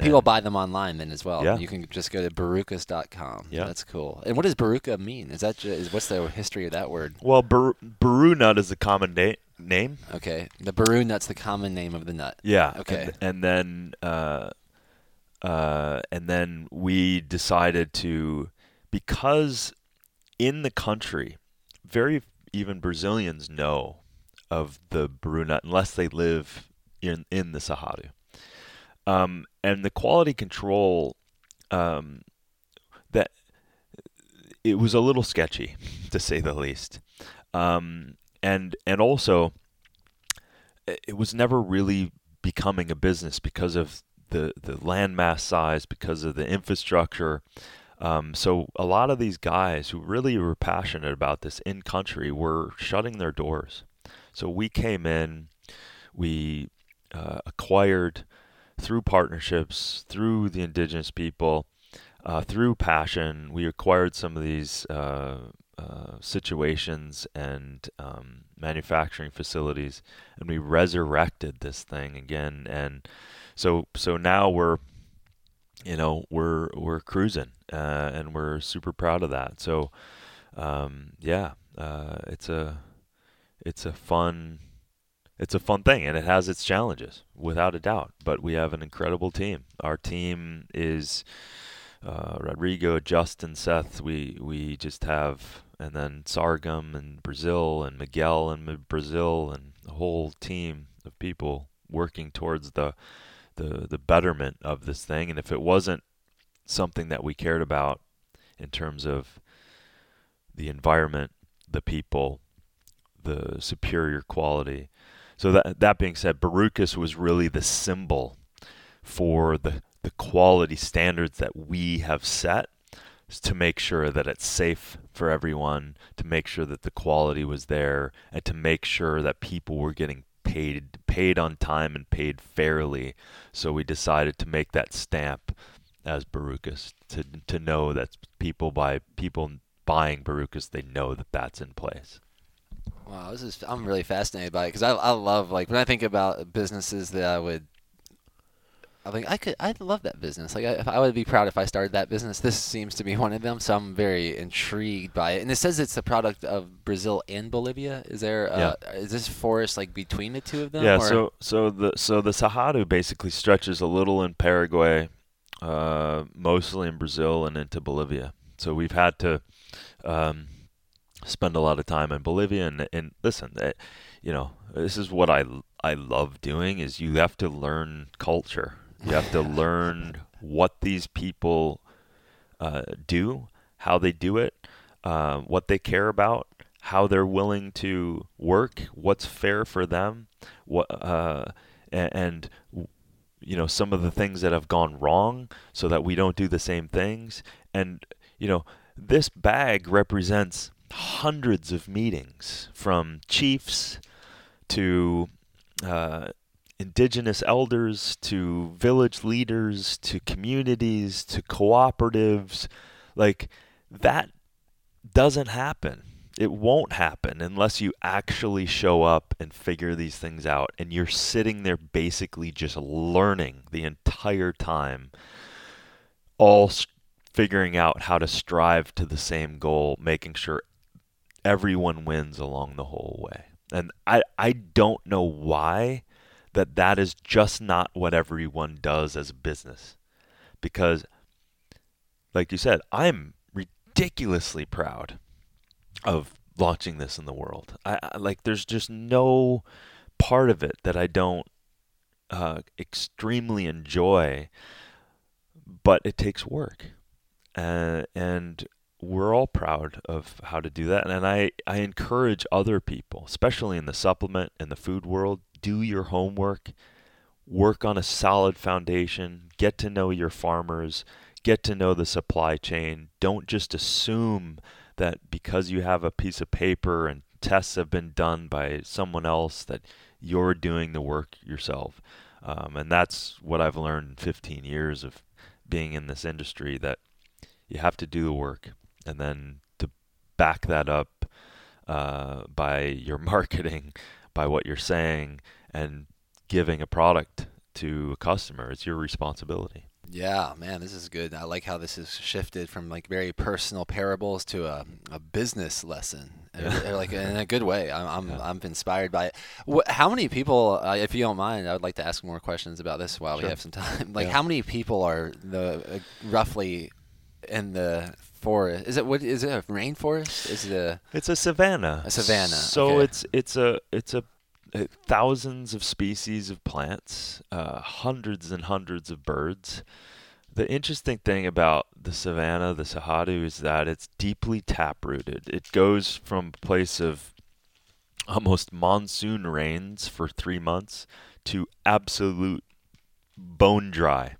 People buy them online then as well. Yeah. You can just go to barukas.com. Yeah. That's cool. And what does baruka mean? Is that just, what's the history of that word? Well, bar- baru nut is a common name name. Okay, the baru nut's the common name of the nut. Yeah. Okay. And, and then, uh, uh, and then we decided to, because in the country, very even Brazilians know of the baru nut unless they live in in the Cerrado. Um, and the quality control um, that it was a little sketchy to say the least. Um, and and also it was never really becoming a business because of the the landmass size, because of the infrastructure. Um, so a lot of these guys who really were passionate about this in country were shutting their doors. So we came in, we uh, acquired through partnerships, through the indigenous people, uh, through passion. We acquired some of these uh, uh, situations and um, manufacturing facilities, and we resurrected this thing again. And so, so now we're, you know, we're we're cruising, uh, and we're super proud of that. So, um, yeah, uh, it's a it's a fun it's a fun thing and it has its challenges without a doubt but we have an incredible team our team is uh, Rodrigo, Justin, Seth. We we just have, and then Sargum and Brazil and Miguel and Brazil and the whole team of people working towards the the the betterment of this thing. And if it wasn't something that we cared about in terms of the environment, the people, the superior quality. So that that being said, Barukas was really the symbol for the the quality standards that we have set to make sure that it's safe for everyone, to make sure that the quality was there, and to make sure that people were getting paid paid on time and paid fairly. So we decided to make that stamp as Barukas to to know that people by people buying Barukas, they know that that's in place. Wow, this is I'm really fascinated by it because I I love like when I think about businesses that I would. I think I could. I love that business. Like, I, if I would be proud if I started that business. This seems to be one of them, so I'm very intrigued by it. And it says it's a product of Brazil and Bolivia. Is there? Uh, Is this forest like between the two of them? Yeah. or- So so the so the Cerrado basically stretches a little in Paraguay, uh, mostly in Brazil and into Bolivia. So we've had to um, spend a lot of time in Bolivia and and listen, eh, you know, this is what I I love doing is you have to learn culture. You have to learn what these people uh, do, how they do it, uh, what they care about, how they're willing to work, what's fair for them, what uh, and, and you know some of the things that have gone wrong, so that we don't do the same things. And you know this bag represents hundreds of meetings from chiefs to uh, indigenous elders to village leaders to communities to cooperatives. Like that doesn't happen. It won't happen unless you actually show up and figure these things out and you're sitting there basically just learning the entire time all figuring out how to strive to the same goal making sure everyone wins along the whole way. And i i don't know why that that is just not what everyone does as a business. Because like you said i'm ridiculously proud of launching this in the world. I, I like there's just no part of it that i don't uh, extremely enjoy but it takes work. Uh, and we're all proud of how to do that. And I, I encourage other people especially in the supplement and the food world do your homework work on a solid foundation get to know your farmers get to know the supply chain. Don't just assume that because you have a piece of paper and tests have been done by someone else that you're doing the work yourself. Um, and that's what i've learned in 15 years of being in this industry that you have to do the work and then to back that up uh, by your marketing, by what you're saying, and giving a product to a customer. It's your responsibility. Yeah, man, this is good. I like how this has shifted from like very personal parables to a, a business lesson, Yeah. Like in a good way. I'm I'm, Yeah. I'm inspired by it. How many people, uh, if you don't mind, I would like to ask more questions about this while we have some time. Like, Yeah. how many people are the uh, roughly in the forest? Is it what is it a rainforest? Is it a It's a savanna. A savanna, So okay. it's it's a it's a uh, thousands of species of plants, uh, hundreds and hundreds of birds. The interesting thing about the savanna, the Cerrado, is that it's deeply taprooted. It goes from a place of almost monsoon rains for three months to absolute bone dry.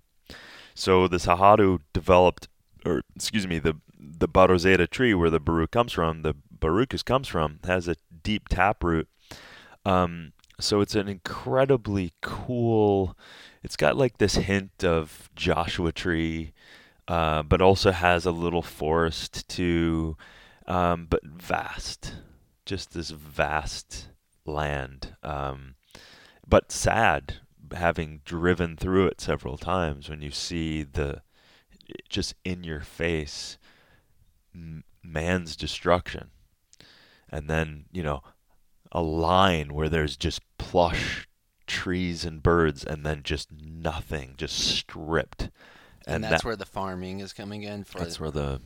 So the Cerrado developed, or excuse me, the the Barroseta tree where the Baruch comes from, the Barukas comes from, has a deep taproot. Um, so it's an incredibly cool. It's got like this hint of Joshua tree, uh, but also has a little forest too, um, but vast, just this vast land. Um, but sad, having driven through it several times, when you see the just in your face man's destruction, and then you know a line where there's just plush trees and birds and then just nothing just stripped. And, that's that, where the farming is coming in for that's where the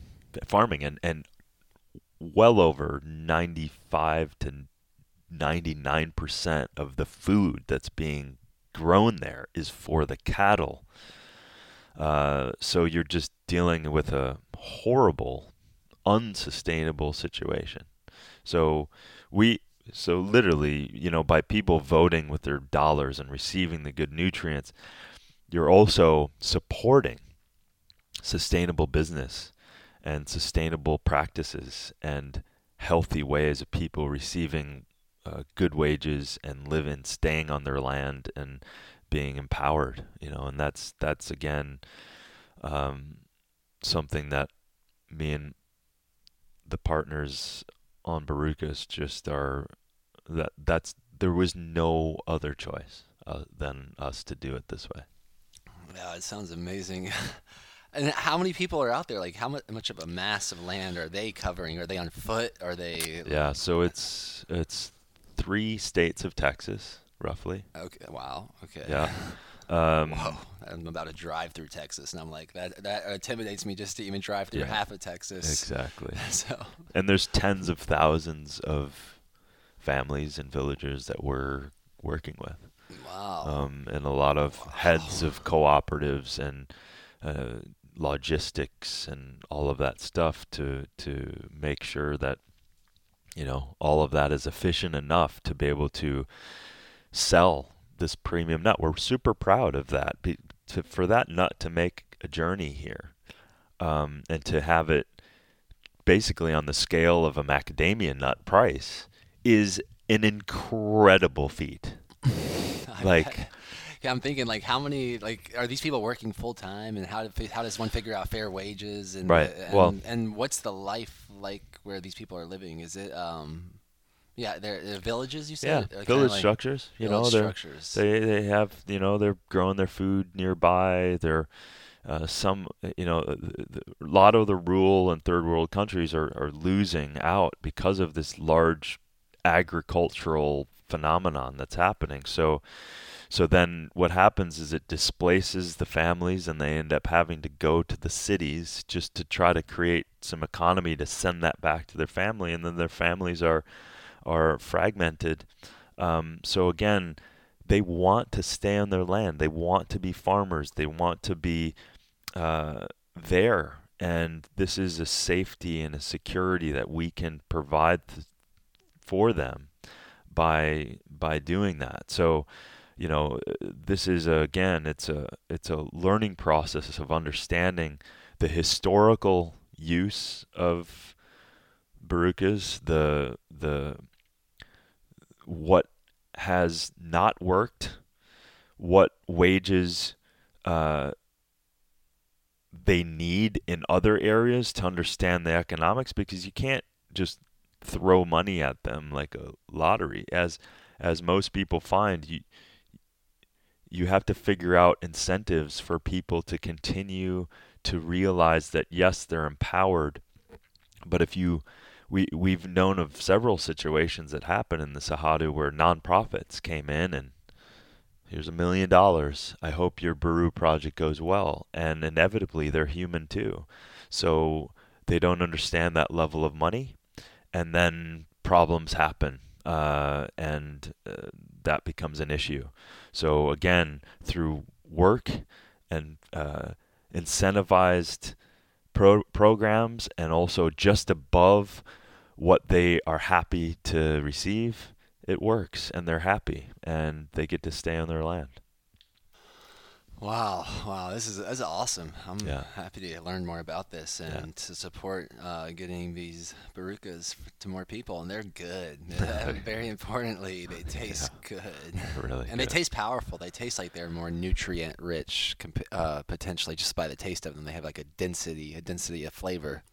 farming and and well over 95 to 99% of the food that's being grown there is for the cattle uh, so you're just dealing with a horrible unsustainable situation. So we so literally, you know, by people voting with their dollars and receiving the good nutrients, you're also supporting sustainable business and sustainable practices and healthy ways of people receiving uh, good wages and living, staying on their land and being empowered. You know, and that's that's again um, something that me and the partners on Barukas just are that that's there was no other choice uh, than us to do it this way. Yeah, it sounds amazing. and how many people are out there? Like, how much, much of a mass of land are they covering? Are they on foot? Are they? Yeah, so it's it's three states of Texas, roughly. Okay. Wow. Okay. Yeah. Um, Whoa! I'm about to drive through Texas, and I'm like that. That intimidates me just to even drive through Yeah. half of Texas. Exactly. So. and there's tens of thousands of families and villagers that we're working with. Wow. um, and a lot of heads of cooperatives and uh, logistics and all of that stuff to to make sure that you know all of that is efficient enough to be able to sell this premium nut. We're super proud of that. To, for that nut to make a journey here um, and to have it basically on the scale of a macadamia nut price is an incredible feat. Like- yeah, I'm thinking like how many like are these people working full time, and how do, how does one figure out fair wages and Right, And, well- and what's the life like where these people are living? Is it um, yeah, they're, they're villages. You Yeah, said kinda village like structures. You know, they're structures. they they have you know they're growing their food nearby. They're uh, some you know the, the, a lot of the rural and third world countries are are losing out because of this large agricultural phenomenon that's happening. So so then what happens is it displaces the families and they end up having to go to the cities just to try to create some economy to send that back to their family and then their families are are fragmented. Um, so again, they want to stay on their land. They want to be farmers. They want to be uh, there. And this is a safety and a security that we can provide th- for them by by doing that. So, you know, this is a, again, it's a it's a learning process of understanding the historical use of barukas, the the what has not worked, what wages uh, they need in other areas to understand the economics, because you can't just throw money at them like a lottery. As as most people find, you you have to figure out incentives for people to continue to realize that yes, they're empowered, but if you we we've known of several situations that happened in the Cerrado where nonprofits came in and here's a million dollars. I hope your Baru project goes well. And inevitably they're human too. So they don't understand that level of money and then problems happen uh, and uh, that becomes an issue. So again, through work and uh, incentivized pro- programs and also just above what they are happy to receive, it works and they're happy and they get to stay on their land. Wow, wow, this is this is awesome. I'm Yeah. happy to learn more about this and to support uh, getting these barukas f- to more people, and they're good. Uh, Very importantly, they taste good, Really and they taste powerful. They taste like they're more nutrient rich, comp- uh, potentially just by the taste of them. They have like a density, a density of flavor.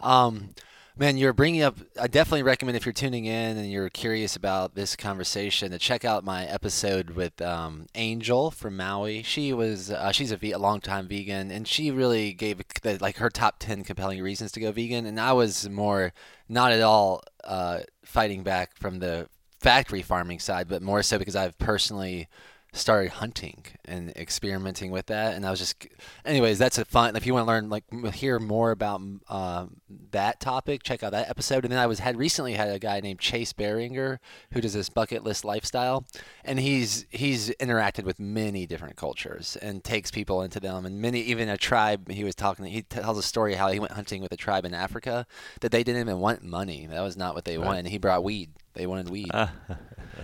Um, man, you're bringing up. I definitely recommend if you're tuning in and you're curious about this conversation to check out my episode with um, Angel from Maui. She was uh, she's a, long time vegan, and she really gave the, like her top ten compelling reasons to go vegan. And I was more not at all uh, fighting back from the factory farming side, but more so because I've personally started hunting and experimenting with that and i was just anyways that's a fun if you want to learn like hear more about um, that topic check out that episode. And then i was had recently had a guy named chase beringer who does this bucket list lifestyle and he's he's interacted with many different cultures and takes people into them and many even a tribe he was talking he tells a story how he went hunting with a tribe in africa that they didn't even want money. That was not what they wanted he brought weed. They wanted weed.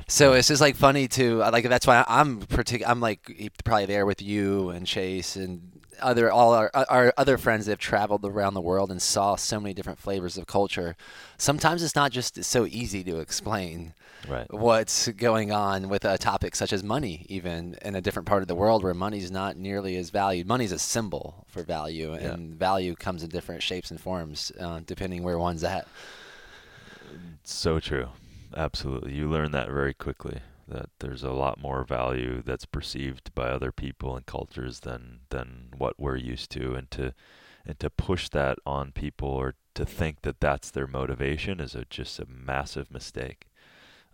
So it's just like funny to like that's why I'm partic- I'm like probably there with you and Chase and other all our, our other friends that have traveled around the world and saw so many different flavors of culture. Sometimes it's not just so easy to explain Right. what's going on with a topic such as money, even in a different part of the world where money's not nearly as valued. Money's a symbol for value, Yeah. and value comes in different shapes and forms uh, depending where one's at. So true. Absolutely. You learn that very quickly that there's a lot more value that's perceived by other people and cultures than than what we're used to and to and to push that on people or to think that that's their motivation is a, just a massive mistake.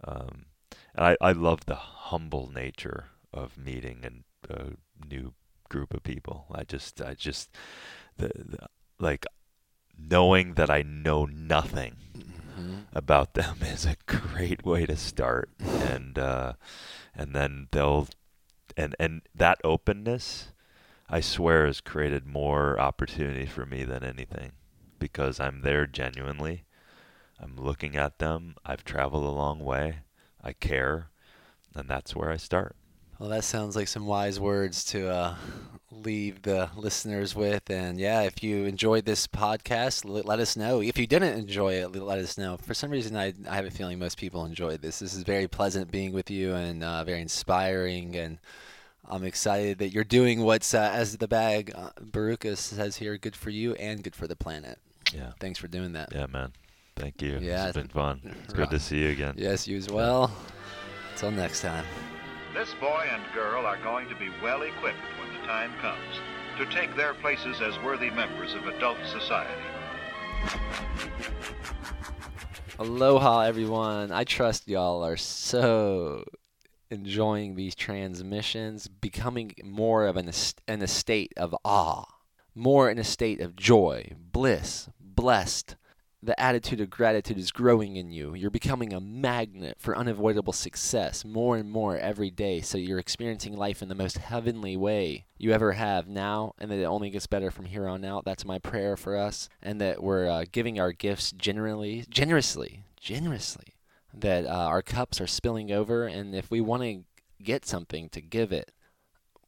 Um, and I, I love the humble nature of meeting a, a new group of people. I just I just the, the like knowing that I know nothing Mhm. about them is a great way to start. And uh, and then they'll and and that openness I swear has created more opportunity for me than anything because I'm there genuinely. I'm looking at them. I've traveled a long way. I care. And that's where I start. Well, that sounds like some wise words to uh, leave the listeners with. And yeah, if you enjoyed this podcast, let, us know. If you didn't enjoy it, let us know. For some reason, I, I have a feeling most people enjoyed this. This is very pleasant being with you and uh, very inspiring. And I'm excited that you're doing what's, uh, as the bag uh, Baruka says here, good for you and good for the planet. yeah Thanks for doing that. yeah man thank you Yeah, it's been fun it's good to see you again Yes, you as well. Until next time. This boy and girl are going to be well equipped when the time comes to take their places as worthy members of adult society. Aloha, everyone. I trust y'all are so enjoying these transmissions, becoming more of an, in a state of awe, more in a state of joy, bliss, blessed. The attitude of gratitude is growing in you. You're becoming a magnet for unavoidable success more and more every day. So you're experiencing life in the most heavenly way you ever have now, and that it only gets better from here on out. That's my prayer for us, and that we're uh, giving our gifts generally, generously, generously. That uh, our cups are spilling over, and if we want to get something to give it,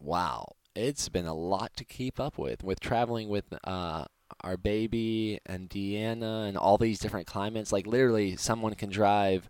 wow, it's been a lot to keep up with. With traveling with uh, our baby and Deanna and all these different climates, like literally, someone can drive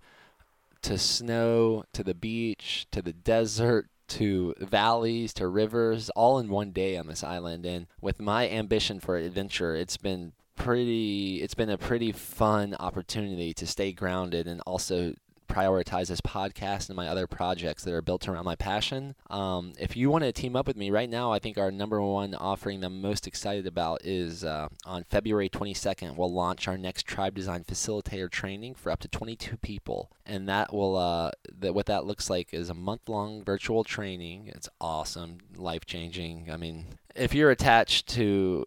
to snow, to the beach, to the desert, to valleys, to rivers, all in one day on this island. And with my ambition for adventure, it's been pretty it's been a pretty fun opportunity to stay grounded and also prioritize this podcast and my other projects that are built around my passion. Um, if you want to team up with me right now, I think our number one offering that I'm most excited about is uh, on February 22nd. We'll launch our next tribe design facilitator training for up to 22 people, and that will uh, that what that looks like is a month long virtual training. It's awesome, life changing. I mean, if you're attached to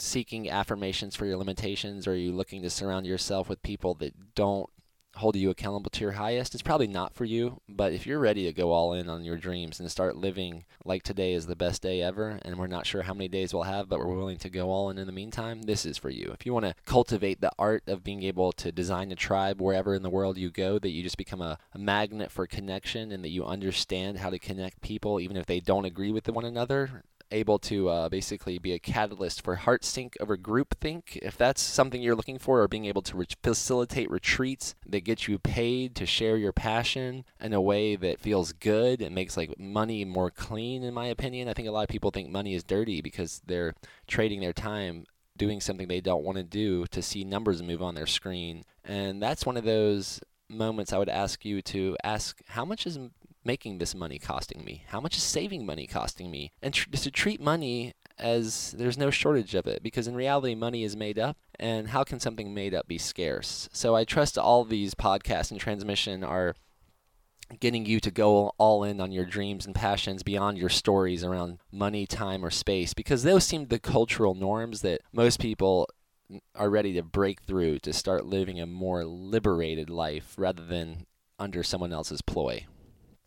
seeking affirmations for your limitations or are you looking to surround yourself with people that don't hold you accountable to your highest it's probably not for you but if you're ready to go all in on your dreams and start living like today is the best day ever and we're not sure how many days we'll have but we're willing to go all in in the meantime this is for you. If you want to cultivate the art of being able to design a tribe wherever in the world you go that you just become a, a magnet for connection and that you understand how to connect people even if they don't agree with one another able to uh, basically be a catalyst for heart sync over group think. If that's something you're looking for, or being able to re- facilitate retreats that get you paid to share your passion in a way that feels good, and makes like money more clean, in my opinion. I think a lot of people think money is dirty because they're trading their time doing something they don't want to do to see numbers move on their screen. And that's one of those moments I would ask you to ask how much is making this money costing me? How much is saving money costing me? And tr- to treat money as there's no shortage of it because in reality, money is made up. And how can something made up be scarce? So I trust all these podcasts and transmission are getting you to go all in on your dreams and passions beyond your stories around money, time, or space because those seem the cultural norms that most people are ready to break through to start living a more liberated life rather than under someone else's ploy.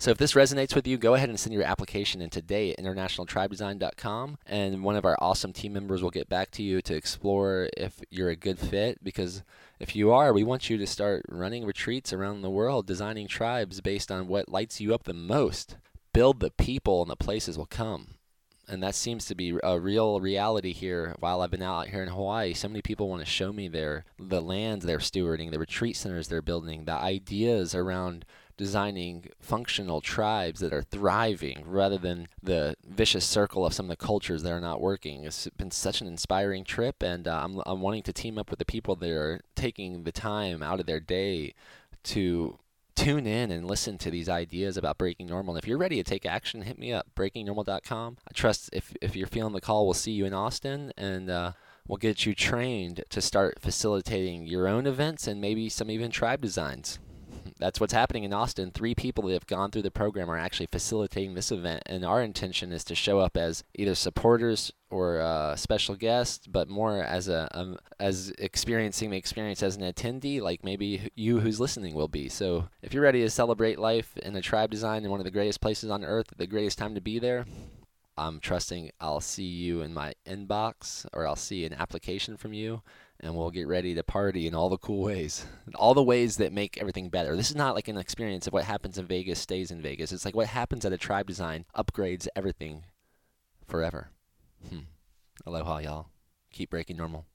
So if this resonates with you, go ahead and send your application in today at internationaltribedesign.com and one of our awesome team members will get back to you to explore if you're a good fit because if you are, we want you to start running retreats around the world, designing tribes based on what lights you up the most. Build the people and the places will come. and that seems to be a real reality here. While I've been out here in Hawaii, so many people want to show me their the land they're stewarding, the retreat centers they're building, the ideas around designing functional tribes that are thriving rather than the vicious circle of some of the cultures that are not working. It's been such an inspiring trip, and uh, I'm, I'm wanting to team up with the people that are taking the time out of their day to tune in and listen to these ideas about breaking normal. And if you're ready to take action, hit me up, breakingnormal.com. I trust if, if you're feeling the call, we'll see you in Austin and uh, we'll get you trained to start facilitating your own events and maybe some even tribe designs that's what's happening in Austin. Three people that have gone through the program are actually facilitating this event, and our intention is to show up as either supporters or uh, special guests, but more as a um, as experiencing the experience as an attendee, like maybe you who's listening will be. So if you're ready to celebrate life in a tribe design in one of the greatest places on earth, the greatest time to be there. I'm trusting I'll see you in my inbox or I'll see an application from you and we'll get ready to party in all the cool ways, all the ways that make everything better. This is not like an experience of what happens in Vegas stays in Vegas. It's like what happens at a tribe design upgrades everything forever. Hmm. Aloha, y'all. Keep breaking normal.